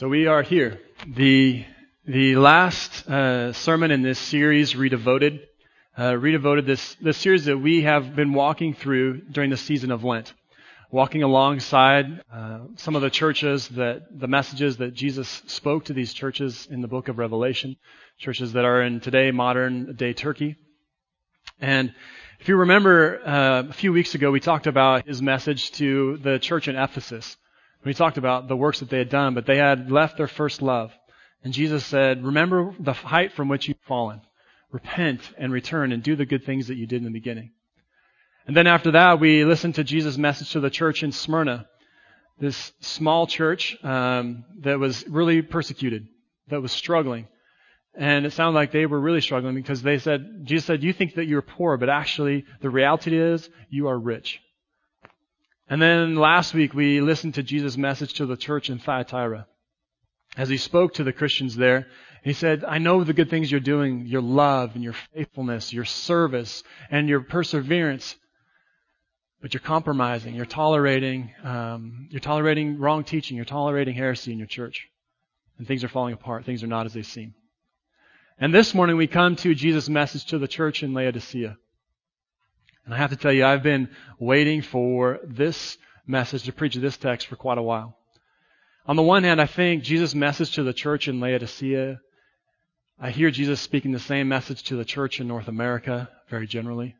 So we are here. The, the last uh, sermon in this series, Redevoted, uh, Redevoted, this, this series that we have been walking through during the season of Lent. Walking alongside uh, some of the churches that, the messages that Jesus spoke to these churches in the book of Revelation, churches that are in today modern day Turkey. And if you remember, uh, a few weeks ago we talked about his message to the church in Ephesus. We talked about the works that they had done, but they had left their first love. And Jesus said, remember the height from which you've fallen. Repent and return and do the good things that you did in the beginning. And then after that, we listened to Jesus' message to the church in Smyrna. This small church um, that was really persecuted, that was struggling. And it sounded like they were really struggling because they said, Jesus said, you think that you're poor, but actually the reality is you are rich. And then last week we listened to Jesus' message to the church in Thyatira. As he spoke to the Christians there, he said, I know the good things you're doing, your love and your faithfulness, your service and your perseverance, but you're compromising, you're tolerating, um, you're tolerating wrong teaching, you're tolerating heresy in your church. And things are falling apart. Things are not as they seem. And this morning we come to Jesus' message to the church in Laodicea. And I have to tell you, I've been waiting for this message to preach this text for quite a while. On the one hand, I think Jesus' message to the church in Laodicea, I hear Jesus speaking the same message to the church in North America, very generally.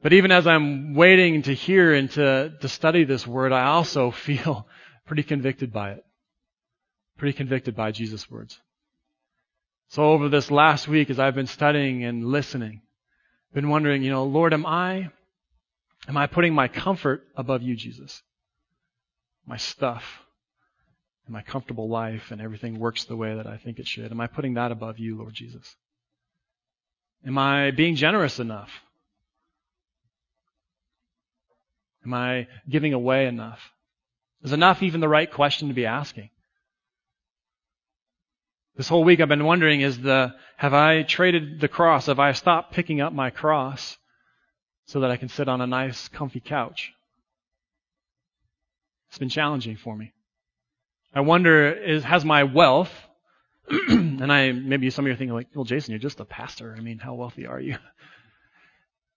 But even as I'm waiting to hear and to, to study this word, I also feel pretty convicted by it. Pretty convicted by Jesus' words. So over this last week, as I've been studying and listening, been wondering, you know, Lord, am I, am I putting my comfort above you, Jesus? My stuff and my comfortable life and everything works the way that I think it should. Am I putting that above you, Lord Jesus? Am I being generous enough? Am I giving away enough? Is enough even the right question to be asking? This whole week I've been wondering is the, have I traded the cross? Have I stopped picking up my cross so that I can sit on a nice, comfy couch? It's been challenging for me. I wonder, is, has my wealth, and I, maybe some of you are thinking like, well, Jason, you're just a pastor. I mean, how wealthy are you?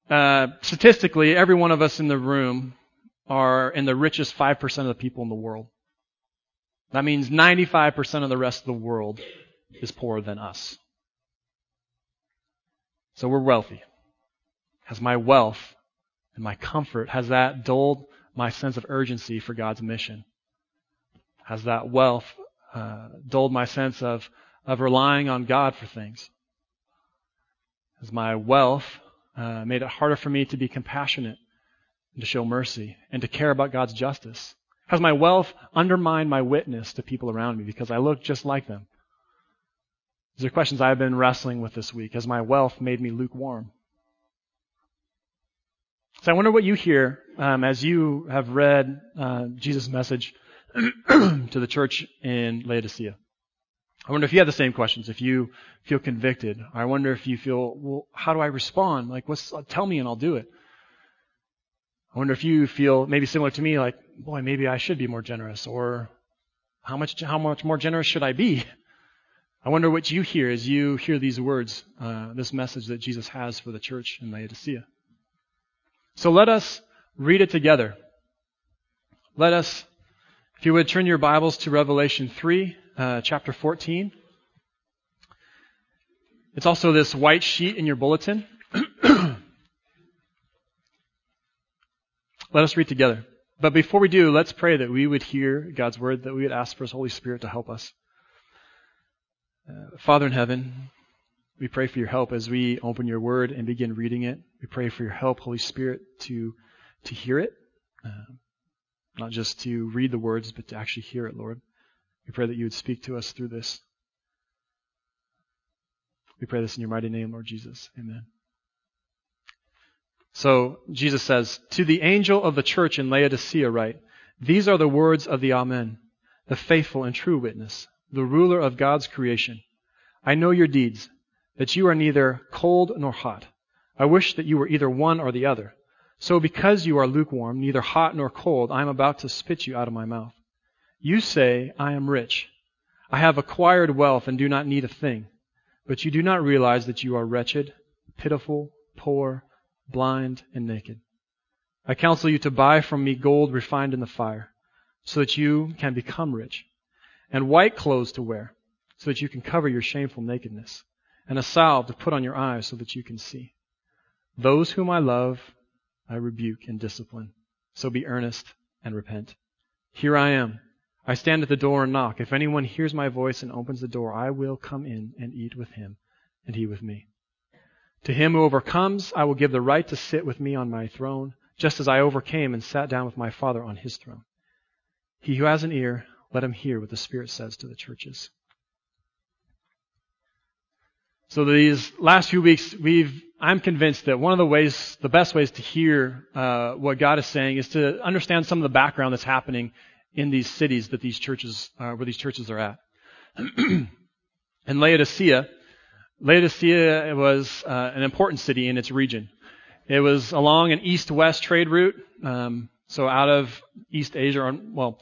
Uh, statistically, every one of us in the room are in the richest 5% of the people in the world. That means 95% of the rest of the world is poorer than us. So we're wealthy. Has my wealth and my comfort, has that dulled my sense of urgency for God's mission? Has that wealth uh, dulled my sense of, of relying on God for things? Has my wealth uh, made it harder for me to be compassionate and to show mercy and to care about God's justice? Has my wealth undermined my witness to people around me because I look just like them? These are questions I've been wrestling with this week. Has my wealth made me lukewarm? So I wonder what you hear um, as you have read uh, Jesus' message to the church in Laodicea. I wonder if you have the same questions, if you feel convicted. I wonder if you feel, well, how do I respond? Like, what's, tell me and I'll do it. I wonder if you feel maybe similar to me, like, boy, maybe I should be more generous, or how much, how much more generous should I be? I wonder what you hear as you hear these words, uh, this message that Jesus has for the church in Laodicea. So let us read it together. Let us, if you would turn your Bibles to Revelation 3, uh, chapter 14. It's also this white sheet in your bulletin. let us read together. But before we do, let's pray that we would hear God's word, that we would ask for His Holy Spirit to help us. Uh, Father in heaven, we pray for your help as we open your word and begin reading it. We pray for your help, Holy Spirit, to, to hear it, uh, not just to read the words, but to actually hear it, Lord. We pray that you would speak to us through this. We pray this in your mighty name, Lord Jesus. Amen. So Jesus says, To the angel of the church in Laodicea write, These are the words of the Amen, the faithful and true witness the ruler of God's creation. I know your deeds, that you are neither cold nor hot. I wish that you were either one or the other. So because you are lukewarm, neither hot nor cold, I am about to spit you out of my mouth. You say, I am rich. I have acquired wealth and do not need a thing. But you do not realize that you are wretched, pitiful, poor, blind, and naked. I counsel you to buy from me gold refined in the fire, so that you can become rich, and white clothes to wear, so that you can cover your shameful nakedness, and a salve to put on your eyes so that you can see. Those whom I love, I rebuke and discipline. So be earnest and repent. Here I am. I stand at the door and knock. If anyone hears my voice and opens the door, I will come in and eat with him, and he with me. To him who overcomes, I will give the right to sit with me on my throne, just as I overcame and sat down with my Father on his throne. He who has an ear, let him hear what the Spirit says to the churches. So these last few weeks, we've, I'm convinced that one of the ways, the best ways to hear uh, what God is saying is to understand some of the background that's happening in these cities that these churches, uh, where these churches are at. in Laodicea, Laodicea was uh, an important city in its region. It was along an east-west trade route, um, so out of East Asia, well,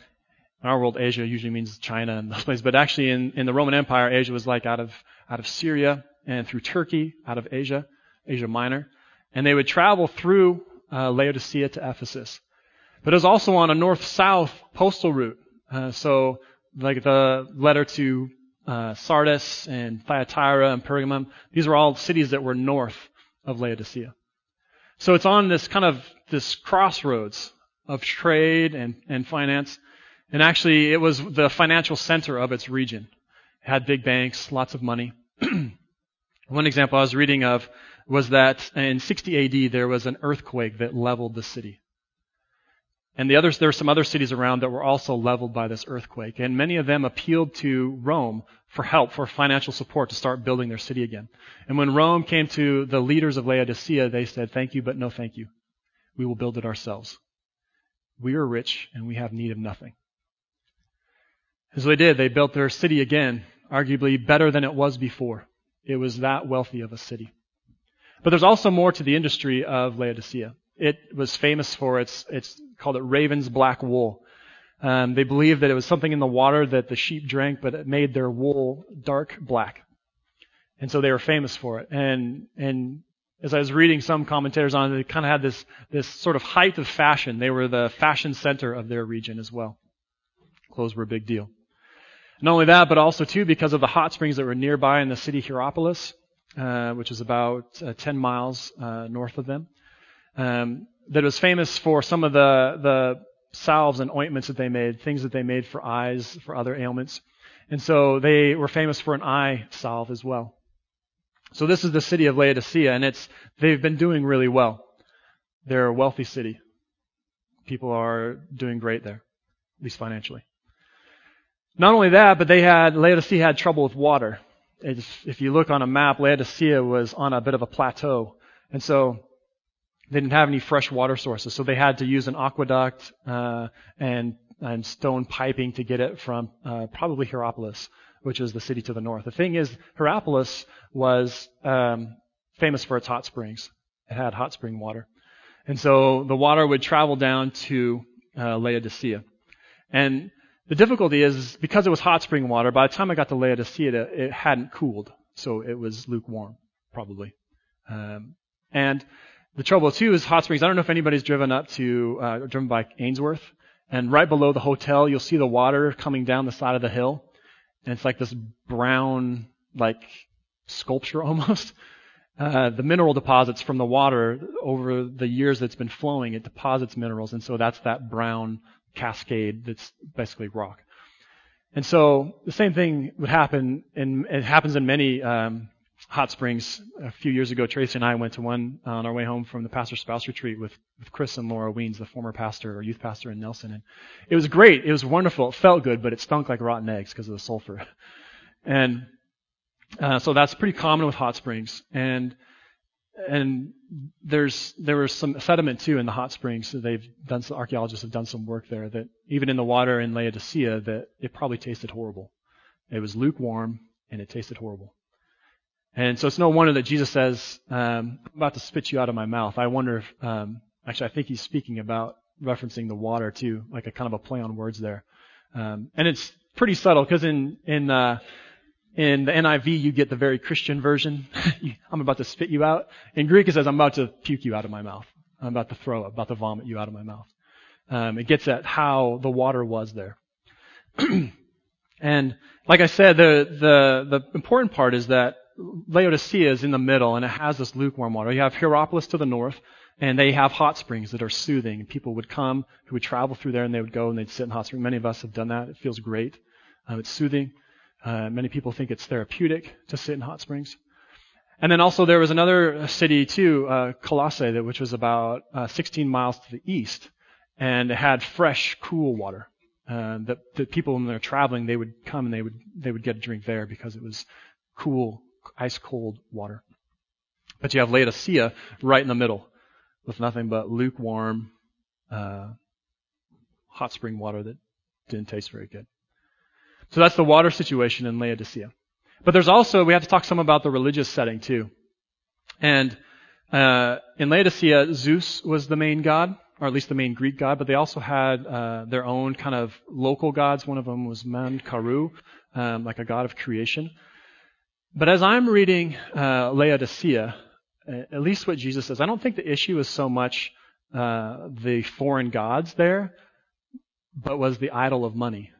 in our world, Asia usually means China and those places, but actually in, in the Roman Empire, Asia was like out of out of Syria and through Turkey, out of Asia, Asia Minor, and they would travel through uh, Laodicea to Ephesus. But it was also on a north-south postal route. Uh, so, like the letter to uh, Sardis and Thyatira and Pergamum, these were all cities that were north of Laodicea. So it's on this kind of this crossroads of trade and, and finance. And actually, it was the financial center of its region. It had big banks, lots of money. One example I was reading of was that in 60 AD there was an earthquake that leveled the city. And the others, there were some other cities around that were also leveled by this earthquake. And many of them appealed to Rome for help, for financial support to start building their city again. And when Rome came to the leaders of Laodicea, they said, thank you, but no thank you. We will build it ourselves. We are rich and we have need of nothing. So they did. They built their city again, arguably better than it was before. It was that wealthy of a city. But there's also more to the industry of Laodicea. It was famous for its, it's called it Raven's black wool. Um, they believed that it was something in the water that the sheep drank, but it made their wool dark black. And so they were famous for it. And, and as I was reading some commentators on it, they kind of had this, this sort of height of fashion. They were the fashion center of their region as well. Clothes were a big deal. Not only that, but also too because of the hot springs that were nearby in the city Hierapolis, uh, which is about uh, 10 miles uh, north of them um, that was famous for some of the, the salves and ointments that they made, things that they made for eyes, for other ailments. And so they were famous for an eye salve as well. So this is the city of Laodicea, and it's, they've been doing really well. They're a wealthy city. People are doing great there, at least financially. Not only that, but they had, Laodicea had trouble with water. It's, if you look on a map, Laodicea was on a bit of a plateau. And so they didn't have any fresh water sources, so they had to use an aqueduct uh, and and stone piping to get it from uh, probably Hierapolis, which is the city to the north. The thing is, Hierapolis was um, famous for its hot springs. It had hot spring water, and so the water would travel down to uh, Laodicea. And the difficulty is because it was hot spring water. By the time I got to Laodicea, it it hadn't cooled, so it was lukewarm, probably. Um, and the trouble too is hot springs. I don't know if anybody's driven up to, uh, driven by Ainsworth. And right below the hotel, you'll see the water coming down the side of the hill. And it's like this brown, like, sculpture almost. Uh, the mineral deposits from the water over the years that's been flowing, it deposits minerals. And so that's that brown cascade that's basically rock. And so the same thing would happen, and it happens in many um, hot springs a few years ago. Tracy and I went to one on our way home from the pastor spouse retreat with, with Chris and Laura Weens, the former pastor or youth pastor in Nelson. And it was great. It was wonderful. It felt good, but it stunk like rotten eggs because of the sulfur. And uh, so that's pretty common with hot springs. And and there's there was some sediment too in the hot springs. So they've done some archaeologists have done some work there that even in the water in Laodicea that it probably tasted horrible. It was lukewarm and it tasted horrible. And so it's no wonder that Jesus says, um, I'm about to spit you out of my mouth. I wonder if, um, actually, I think he's speaking about referencing the water too, like a kind of a play on words there. Um, and it's pretty subtle because in in uh, in the NIV you get the very Christian version. I'm about to spit you out. In Greek it says I'm about to puke you out of my mouth. I'm about to throw, about to vomit you out of my mouth. Um, it gets at how the water was there. and like I said, the the the important part is that Laodicea is in the middle and it has this lukewarm water. You have Hierapolis to the north, and they have hot springs that are soothing. People would come who would travel through there and they would go and they'd sit in hot springs. Many of us have done that. It feels great. Um, it's soothing. Uh, many people think it's therapeutic to sit in hot springs. And then also there was another city too, uh, Colossae, that, which was about uh, 16 miles to the east, and it had fresh, cool water. Uh, that the people when they're traveling, they would come and they would they would get a drink there because it was cool, ice cold water. But you have Laodicea right in the middle with nothing but lukewarm, uh, hot spring water that didn't taste very good. So that's the water situation in Laodicea. But there's also, we have to talk some about the religious setting too. And uh, in Laodicea, Zeus was the main god, or at least the main Greek god, but they also had uh, their own kind of local gods. One of them was Men Karou, um, like a god of creation. But as I'm reading uh, Laodicea, at least what Jesus says, I don't think the issue is so much uh, the foreign gods there, but was the idol of money,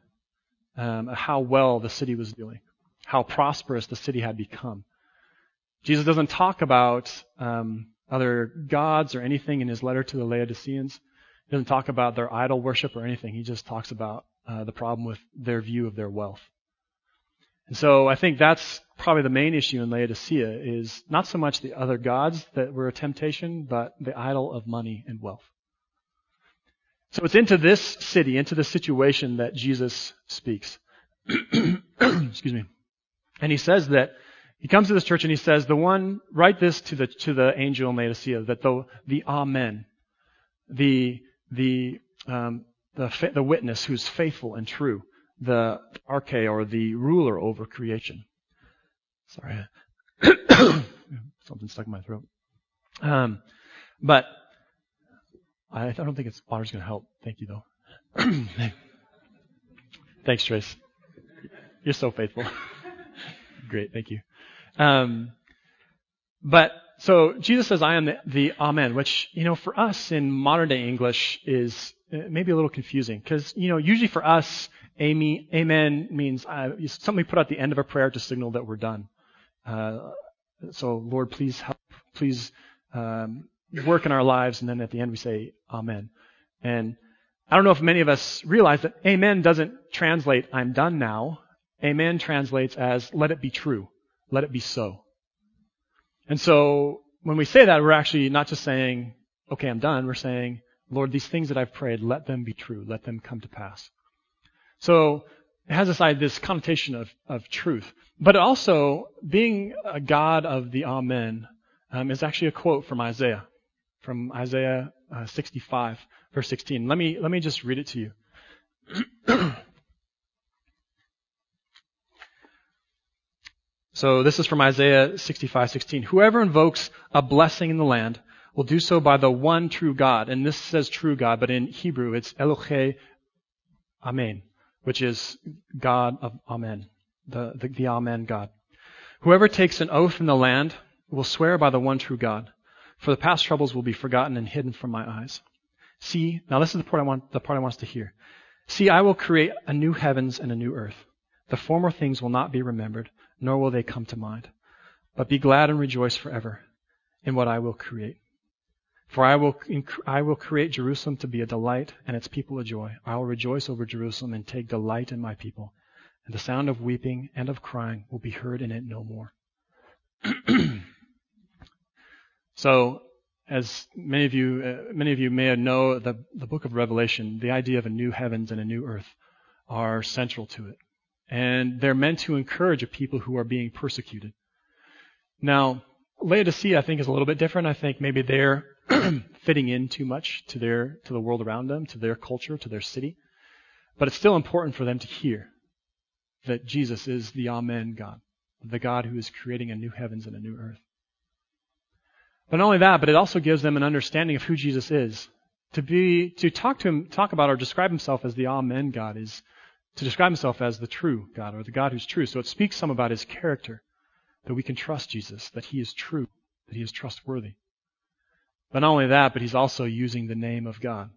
um, how well the city was doing, how prosperous the city had become. Jesus doesn't talk about um, other gods or anything in his letter to the Laodiceans. He doesn't talk about their idol worship or anything. He just talks about uh, the problem with their view of their wealth. And so I think that's probably the main issue in Laodicea is not so much the other gods that were a temptation, but the idol of money and wealth. So it's into this city, into the situation that Jesus speaks. Excuse me. And he says that he comes to this church and he says, the one, write this to the, to the angel in Laodicea, that the, the Amen, the, the, um, the, the witness who's faithful and true, the arche or the ruler over creation. Sorry. Something stuck in my throat. Um, but I, I don't think it's water's going to help. Thank you, though. Thanks, Trace. You're so faithful. Great, thank you. Um, but so Jesus says, "I am the, the Amen," which you know for us in modern day English is uh, maybe a little confusing because you know usually for us Amen means uh, something we put at the end of a prayer to signal that we're done. Uh, so, Lord, please help, please um, work in our lives, and then at the end we say Amen. And I don't know if many of us realize that Amen doesn't translate I'm done now. Amen translates as let it be true, let it be so. And so when we say that, we're actually not just saying, okay, I'm done. We're saying, Lord, these things that I've prayed, let them be true, let them come to pass. So it has this, this connotation of, of truth. But also, being a God of the Amen um, is actually a quote from Isaiah, from Isaiah uh, 65, verse 16. Let me, let me just read it to you. so this is from Isaiah 65:16. Whoever invokes a blessing in the land will do so by the one true God. And this says true God, but in Hebrew it's Elohe Amen which is God of Amen, the, the, the Amen God. Whoever takes an oath in the land will swear by the one true God, for the past troubles will be forgotten and hidden from my eyes. See, now this is the part I want, the part I want us to hear. See, I will create a new heavens and a new earth. The former things will not be remembered, nor will they come to mind. But be glad and rejoice forever in what I will create. For I will, I will create Jerusalem to be a delight and its people a joy. I will rejoice over Jerusalem and take delight in my people. And the sound of weeping and of crying will be heard in it no more. so, as many of you, uh, many of you may know, the, the book of Revelation, the idea of a new heavens and a new earth are central to it. And they're meant to encourage a people who are being persecuted. Now, Laodicea, I think, is a little bit different. I think maybe they're fitting in too much to their to the world around them, to their culture, to their city. But it's still important for them to hear that Jesus is the Amen God, the God who is creating a new heavens and a new earth. But not only that, but it also gives them an understanding of who Jesus is. To be to talk to him, talk about or describe himself as the Amen God is to describe himself as the true God or the God who's true. So it speaks some about his character, that we can trust Jesus, that he is true, that he is trustworthy. But not only that, but he's also using the name of God,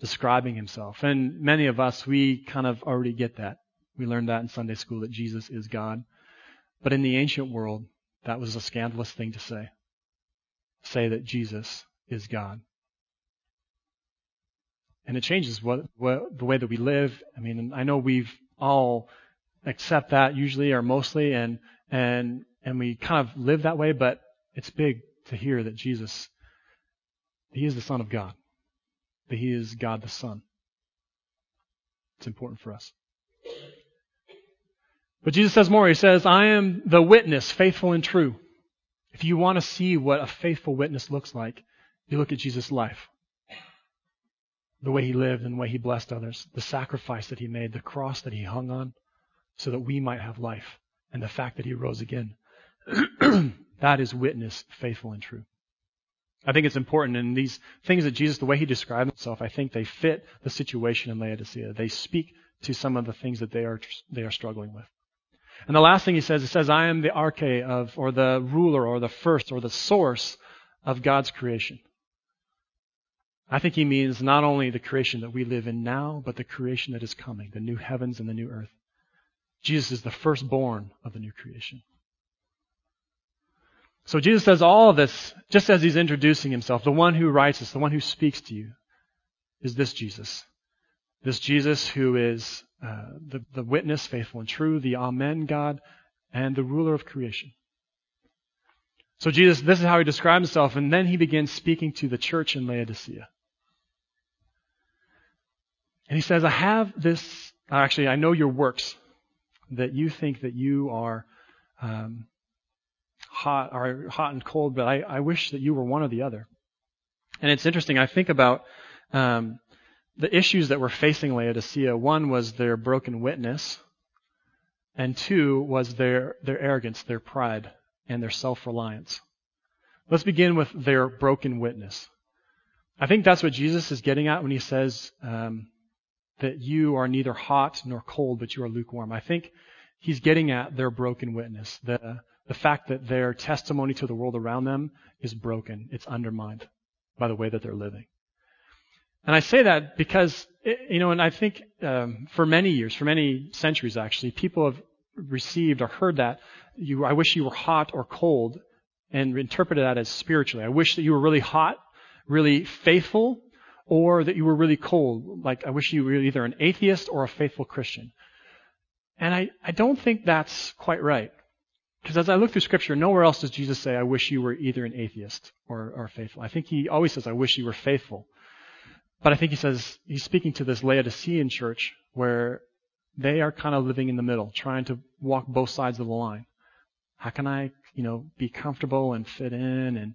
describing himself. And many of us, we kind of already get that. We learned that in Sunday school that Jesus is God. But in the ancient world, that was a scandalous thing to say. Say that Jesus is God. And it changes what, what, the way that we live. I mean, I know we've all accept that usually or mostly and, and, and we kind of live that way, but it's big to hear that Jesus, He is the Son of God. That He is God the Son. It's important for us. But Jesus says more. He says, I am the witness, faithful and true. If you want to see what a faithful witness looks like, you look at Jesus' life. The way he lived and the way he blessed others, the sacrifice that he made, the cross that he hung on, so that we might have life, and the fact that he rose again. that is witness, faithful and true. I think it's important, and these things that Jesus, the way he described himself, I think they fit the situation in Laodicea. They speak to some of the things that they are they are struggling with. And the last thing he says, he says, I am the arche of, or the ruler, or the first, or the source of God's creation. I think he means not only the creation that we live in now, but the creation that is coming, the new heavens and the new earth. Jesus is the firstborn of the new creation. So Jesus says all of this just as he's introducing himself. The one who writes this, the one who speaks to you, is this Jesus. This Jesus who is uh, the, the witness, faithful and true, the Amen God, and the ruler of creation. So Jesus, this is how he describes himself, and then he begins speaking to the church in Laodicea. And he says, I have this, actually, I know your works, that you think that you are um, hot, or hot and cold, but I, I wish that you were one or the other. And it's interesting, I think about um, the issues that were facing Laodicea, one was their broken witness, and two was their, their arrogance, their pride, and their self-reliance. Let's begin with their broken witness. I think that's what Jesus is getting at when he says um, that you are neither hot nor cold, but you are lukewarm. I think he's getting at their broken witness, the, the fact that their testimony to the world around them is broken. It's undermined by the way that they're living. And I say that because, you know, and I think um, for many years, for many centuries actually, people have received or heard that you, I wish you were hot or cold and interpreted that as spiritually. I wish that you were really hot, really faithful, or that you were really cold. Like, I wish you were either an atheist or a faithful Christian. And I, I don't think that's quite right. Because as I look through scripture, nowhere else does Jesus say, I wish you were either an atheist or, or faithful. I think he always says, I wish you were faithful. But I think he says he's speaking to this Laodicean church where they are kind of living in the middle, trying to walk both sides of the line. How can I, you know, be comfortable and fit in and,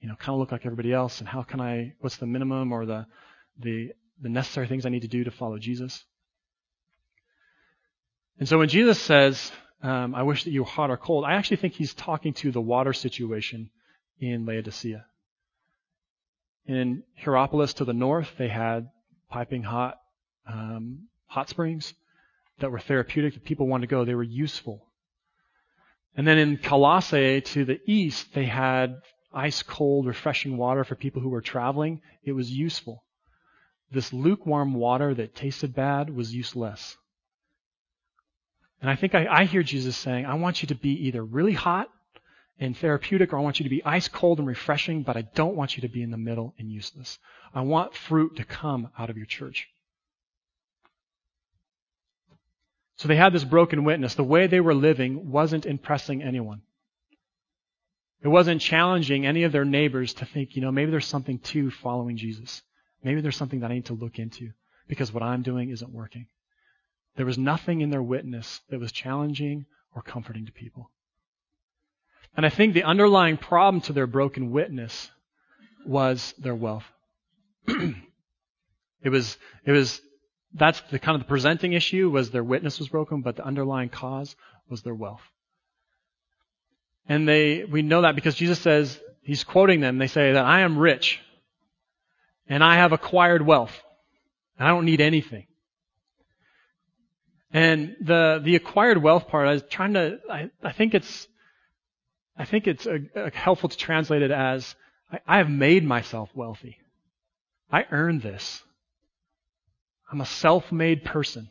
you know, kind of look like everybody else? And how can I, what's the minimum or the, the, the necessary things I need to do to follow Jesus? And so when Jesus says, um, I wish that you were hot or cold, I actually think he's talking to the water situation in Laodicea. In Hierapolis to the north, they had piping hot um, hot springs that were therapeutic that people wanted to go. They were useful. And then in Colossae to the east, they had ice cold, refreshing water for people who were traveling. It was useful. This lukewarm water that tasted bad was useless. And I think I, I hear Jesus saying, I want you to be either really hot and therapeutic, or I want you to be ice cold and refreshing, but I don't want you to be in the middle and useless. I want fruit to come out of your church. So they had this broken witness. The way they were living wasn't impressing anyone. It wasn't challenging any of their neighbors to think, you know, maybe there's something to following Jesus. Maybe there's something that I need to look into because what I'm doing isn't working. There was nothing in their witness that was challenging or comforting to people. And I think the underlying problem to their broken witness was their wealth. it was, it was, that's the kind of the presenting issue was their witness was broken, but the underlying cause was their wealth. And they, we know that because Jesus says, He's quoting them, they say that I am rich and I have acquired wealth and I don't need anything. And the the acquired wealth part, I was trying to. I, I think it's. I think it's helpful to translate it as I, have made myself wealthy. I earned this. I'm a self-made person.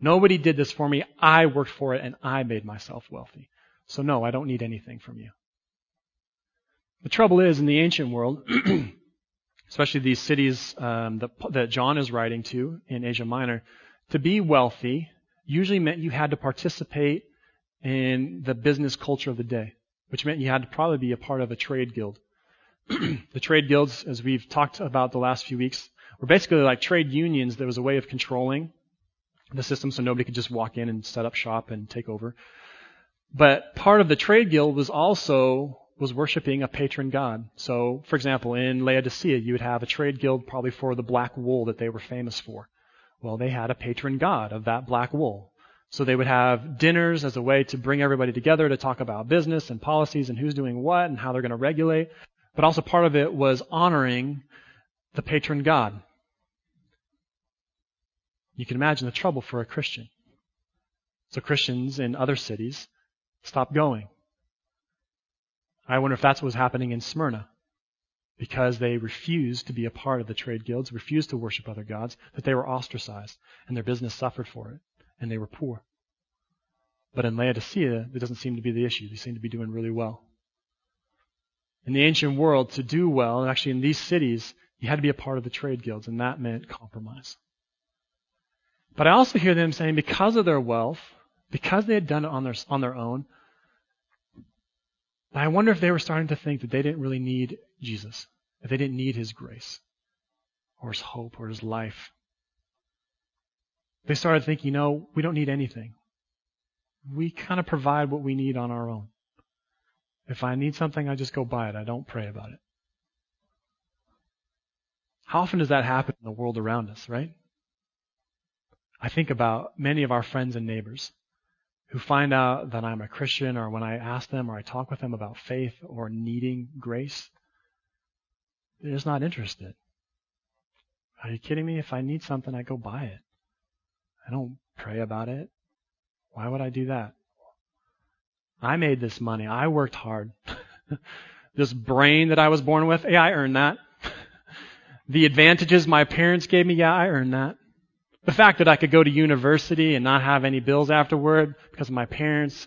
Nobody did this for me. I worked for it and I made myself wealthy. So no, I don't need anything from you. The trouble is, in the ancient world, especially these cities um, that, that John is writing to in Asia Minor, to be wealthy usually meant you had to participate in the business culture of the day, which meant you had to probably be a part of a trade guild. the trade guilds, as we've talked about the last few weeks, were basically like trade unions. There was a way of controlling the system so nobody could just walk in and set up shop and take over. But part of the trade guild was also was worshiping a patron god. So, for example, in Laodicea, you would have a trade guild probably for the black wool that they were famous for. Well, they had a patron god of that black wool. So they would have dinners as a way to bring everybody together to talk about business and policies and who's doing what and how they're going to regulate. But also part of it was honoring the patron god. You can imagine the trouble for a Christian. So Christians in other cities stopped going. I wonder if that's what was happening in Smyrna. Because they refused to be a part of the trade guilds, refused to worship other gods, that they were ostracized, and their business suffered for it, and they were poor. But in Laodicea, it doesn't seem to be the issue. They seem to be doing really well. In the ancient world, to do well, and actually in these cities, you had to be a part of the trade guilds, and that meant compromise. But I also hear them saying because of their wealth, because they had done it on their, on their own, I wonder if they were starting to think that they didn't really need Jesus, that they didn't need His grace, or His hope, or His life. They started thinking, you know, we don't need anything. We kind of provide what we need on our own. If I need something, I just go buy it. I don't pray about it. How often does that happen in the world around us, right? I think about many of our friends and neighbors who find out that I'm a Christian or when I ask them or I talk with them about faith or needing grace, they're just not interested. Are you kidding me? If I need something, I go buy it. I don't pray about it. Why would I do that? I made this money. I worked hard. this brain that I was born with, yeah, I earned that. the advantages my parents gave me, yeah, I earned that. The fact that I could go to university and not have any bills afterward because of my parents,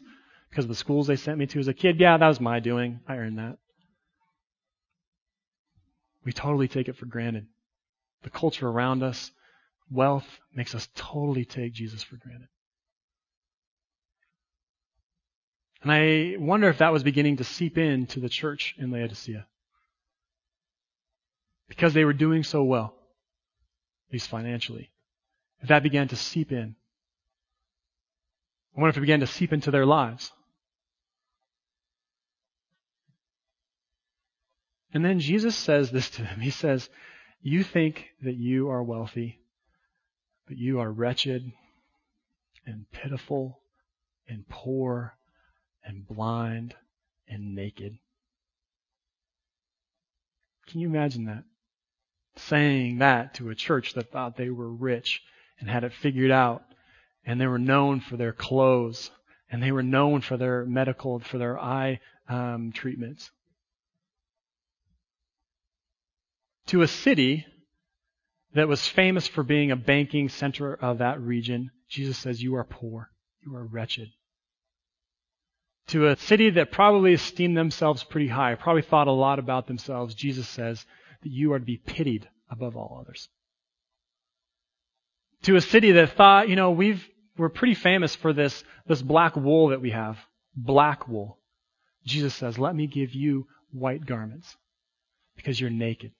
because of the schools they sent me to as a kid, yeah, that was my doing. I earned that. We totally take it for granted. The culture around us, wealth, makes us totally take Jesus for granted. And I wonder if that was beginning to seep into the church in Laodicea. Because they were doing so well, at least financially if that began to seep in. I wonder if it began to seep into their lives. And then Jesus says this to them. He says, You think that you are wealthy, but you are wretched and pitiful and poor and blind and naked. Can you imagine that? Saying that to a church that thought they were rich and had it figured out. And they were known for their clothes. And they were known for their medical, for their eye um, treatments. To a city that was famous for being a banking center of that region, Jesus says, You are poor. You are wretched. To a city that probably esteemed themselves pretty high, probably thought a lot about themselves, Jesus says that you are to be pitied above all others to a city that thought, you know, we've, we're pretty famous for this, this black wool that we have. Black wool. Jesus says, let me give you white garments because you're naked.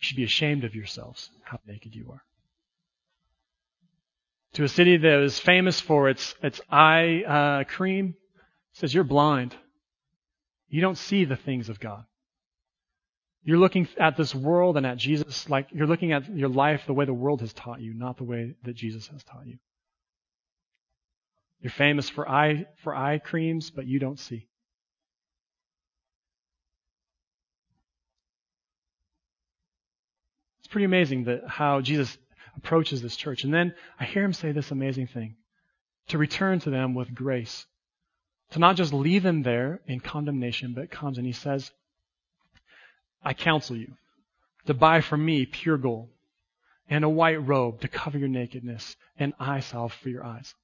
You should be ashamed of yourselves, how naked you are. To a city that is famous for its, its eye uh, cream, says, you're blind. You don't see the things of God. You're looking at this world and at Jesus like you're looking at your life the way the world has taught you, not the way that Jesus has taught you. You're famous for eye, for eye creams, but you don't see. It's pretty amazing that how Jesus approaches this church. And then I hear him say this amazing thing to return to them with grace. To not just leave them there in condemnation, but comes and he says, I counsel you to buy from me pure gold and a white robe to cover your nakedness and eye salve for your eyes.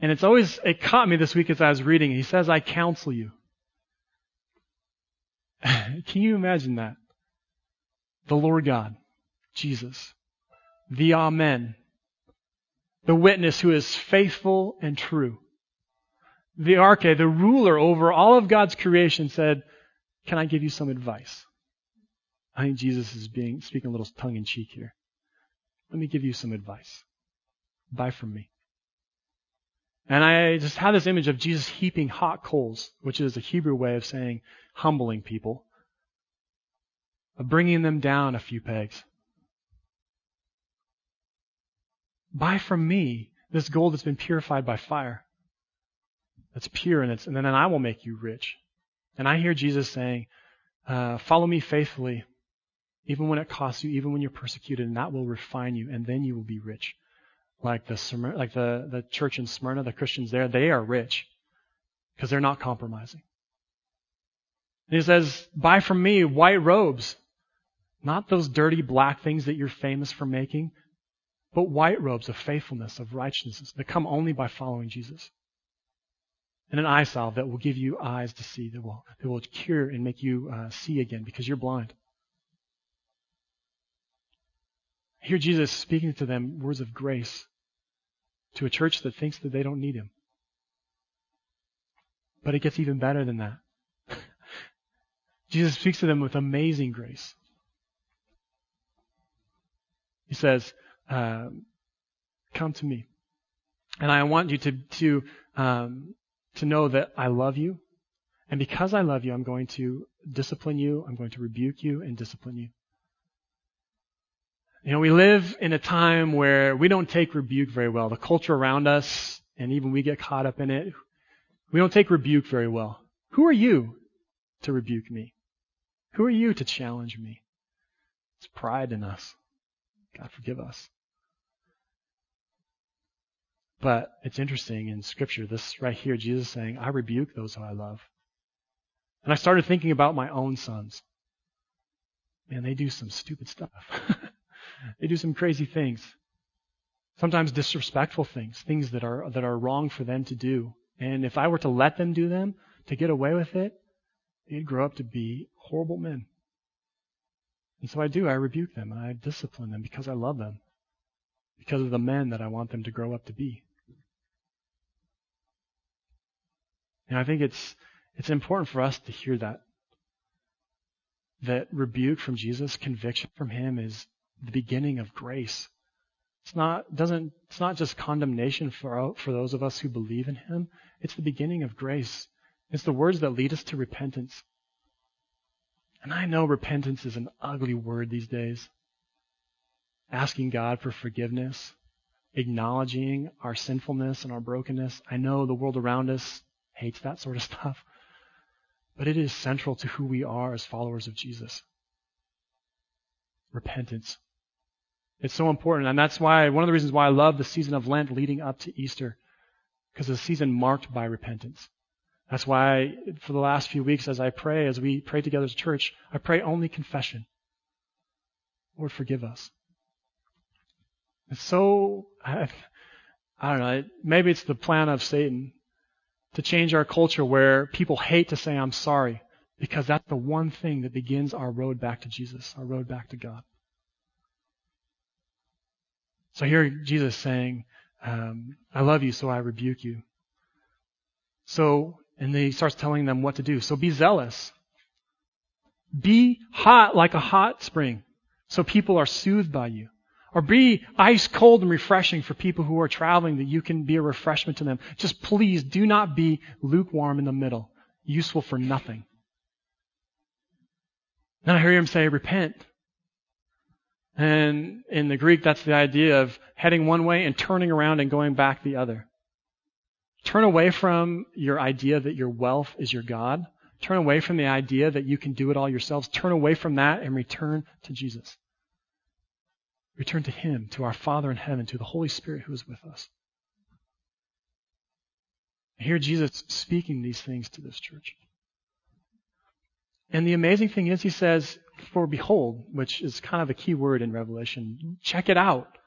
And it's always, it caught me this week as I was reading. He says, I counsel you. Can you imagine that? The Lord God, Jesus, the Amen, the witness who is faithful and true. The Arche, the ruler over all of God's creation said, can I give you some advice? I think Jesus is being, speaking a little tongue in cheek here. Let me give you some advice. Buy from me. And I just had this image of Jesus heaping hot coals, which is a Hebrew way of saying humbling people, of bringing them down a few pegs. Buy from me this gold that's been purified by fire. That's pure and, it's, and then I will make you rich. And I hear Jesus saying, uh, follow me faithfully, even when it costs you, even when you're persecuted, and that will refine you, and then you will be rich. Like the, like the, the church in Smyrna, the Christians there, they are rich because they're not compromising. And he says, buy from me white robes, not those dirty black things that you're famous for making, but white robes of faithfulness, of righteousness that come only by following Jesus. And an eye salve that will give you eyes to see, that will, that will cure and make you uh, see again because you're blind. Hear Jesus speaking to them words of grace to a church that thinks that they don't need him. But it gets even better than that. Jesus speaks to them with amazing grace. He says, um, "Come to me, and I want you to to um, to know that I love you, and because I love you, I'm going to discipline you. I'm going to rebuke you and discipline you." You know, we live in a time where we don't take rebuke very well. The culture around us, and even we get caught up in it, we don't take rebuke very well. Who are you to rebuke me? Who are you to challenge me? It's pride in us. God forgive us. But it's interesting in Scripture, this right here, Jesus saying, I rebuke those who I love. And I started thinking about my own sons. Man, they do some stupid stuff. they do some crazy things. Sometimes disrespectful things, things that are, that are wrong for them to do. And if I were to let them do them, to get away with it, they'd grow up to be horrible men. And so I do. I rebuke them and I discipline them because I love them. Because of the men that I want them to grow up to be. And I think it's, it's important for us to hear that. That rebuke from Jesus, conviction from Him is the beginning of grace. It's not, doesn't, it's not just condemnation for, for those of us who believe in Him. It's the beginning of grace. It's the words that lead us to repentance. And I know repentance is an ugly word these days. Asking God for forgiveness, acknowledging our sinfulness and our brokenness. I know the world around us hates that sort of stuff. But it is central to who we are as followers of Jesus. Repentance. It's so important. And that's why, one of the reasons why I love the season of Lent leading up to Easter. Because it's a season marked by repentance. That's why for the last few weeks as I pray, as we pray together as a church, I pray only confession. Lord, forgive us. It's so, I, I don't know, maybe it's the plan of Satan to change our culture where people hate to say, I'm sorry, because that's the one thing that begins our road back to Jesus, our road back to God. So here Jesus saying, um, I love you, so I rebuke you. So, and then he starts telling them what to do. So be zealous. Be hot like a hot spring, so people are soothed by you. Or be ice cold and refreshing for people who are traveling that you can be a refreshment to them. Just please do not be lukewarm in the middle, useful for nothing. Then I hear him say, repent. And in the Greek, that's the idea of heading one way and turning around and going back the other. Turn away from your idea that your wealth is your God. Turn away from the idea that you can do it all yourselves. Turn away from that and return to Jesus. Return to Him, to our Father in heaven, to the Holy Spirit who is with us. I hear Jesus speaking these things to this church. And the amazing thing is, he says, For behold, which is kind of a key word in Revelation, check it out.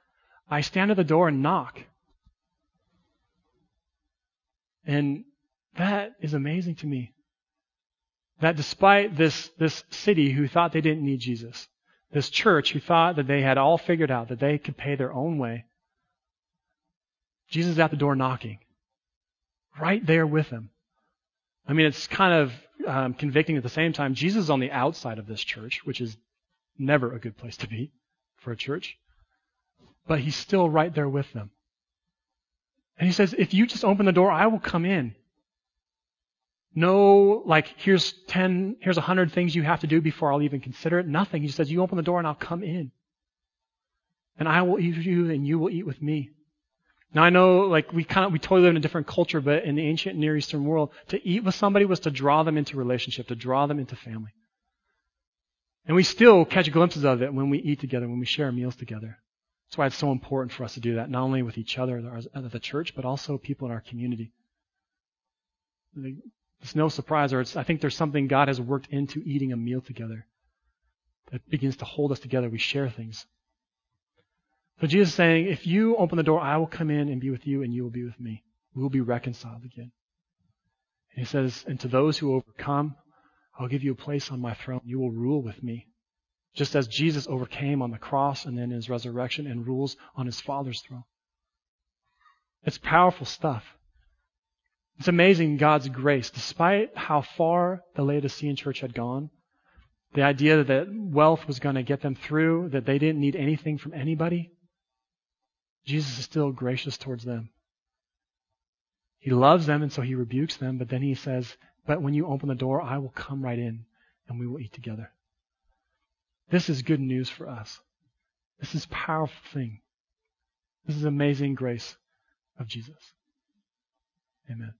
I stand at the door and knock. And that is amazing to me. That despite this, this city who thought they didn't need Jesus, this church who thought that they had all figured out, that they could pay their own way, Jesus is at the door knocking. Right there with them. I mean, it's kind of um, convicting at the same time. Jesus is on the outside of this church, which is never a good place to be for a church. But he's still right there with them. And he says, if you just open the door, I will come in. No, like, here's 10, here's a 100 things you have to do before I'll even consider it. Nothing. He says, you open the door and I'll come in. And I will eat with you and you will eat with me. Now I know, like, we kind of, we totally live in a different culture, but in the ancient Near Eastern world, to eat with somebody was to draw them into relationship, to draw them into family. And we still catch glimpses of it when we eat together, when we share meals together. That's why it's so important for us to do that, not only with each other at the church, but also people in our community. It's no surprise, or I think there's something God has worked into eating a meal together that begins to hold us together. We share things. So Jesus is saying, if you open the door, I will come in and be with you, and you will be with me. We will be reconciled again. And he says, and to those who overcome, I'll give you a place on my throne. You will rule with me. Just as Jesus overcame on the cross and then his resurrection and rules on his Father's throne. It's powerful stuff. It's amazing God's grace. Despite how far the Laodicean church had gone, the idea that wealth was going to get them through, that they didn't need anything from anybody, Jesus is still gracious towards them. He loves them and so he rebukes them, but then he says, But when you open the door, I will come right in and we will eat together. This is good news for us. This is powerful thing. This is amazing grace of Jesus. Amen.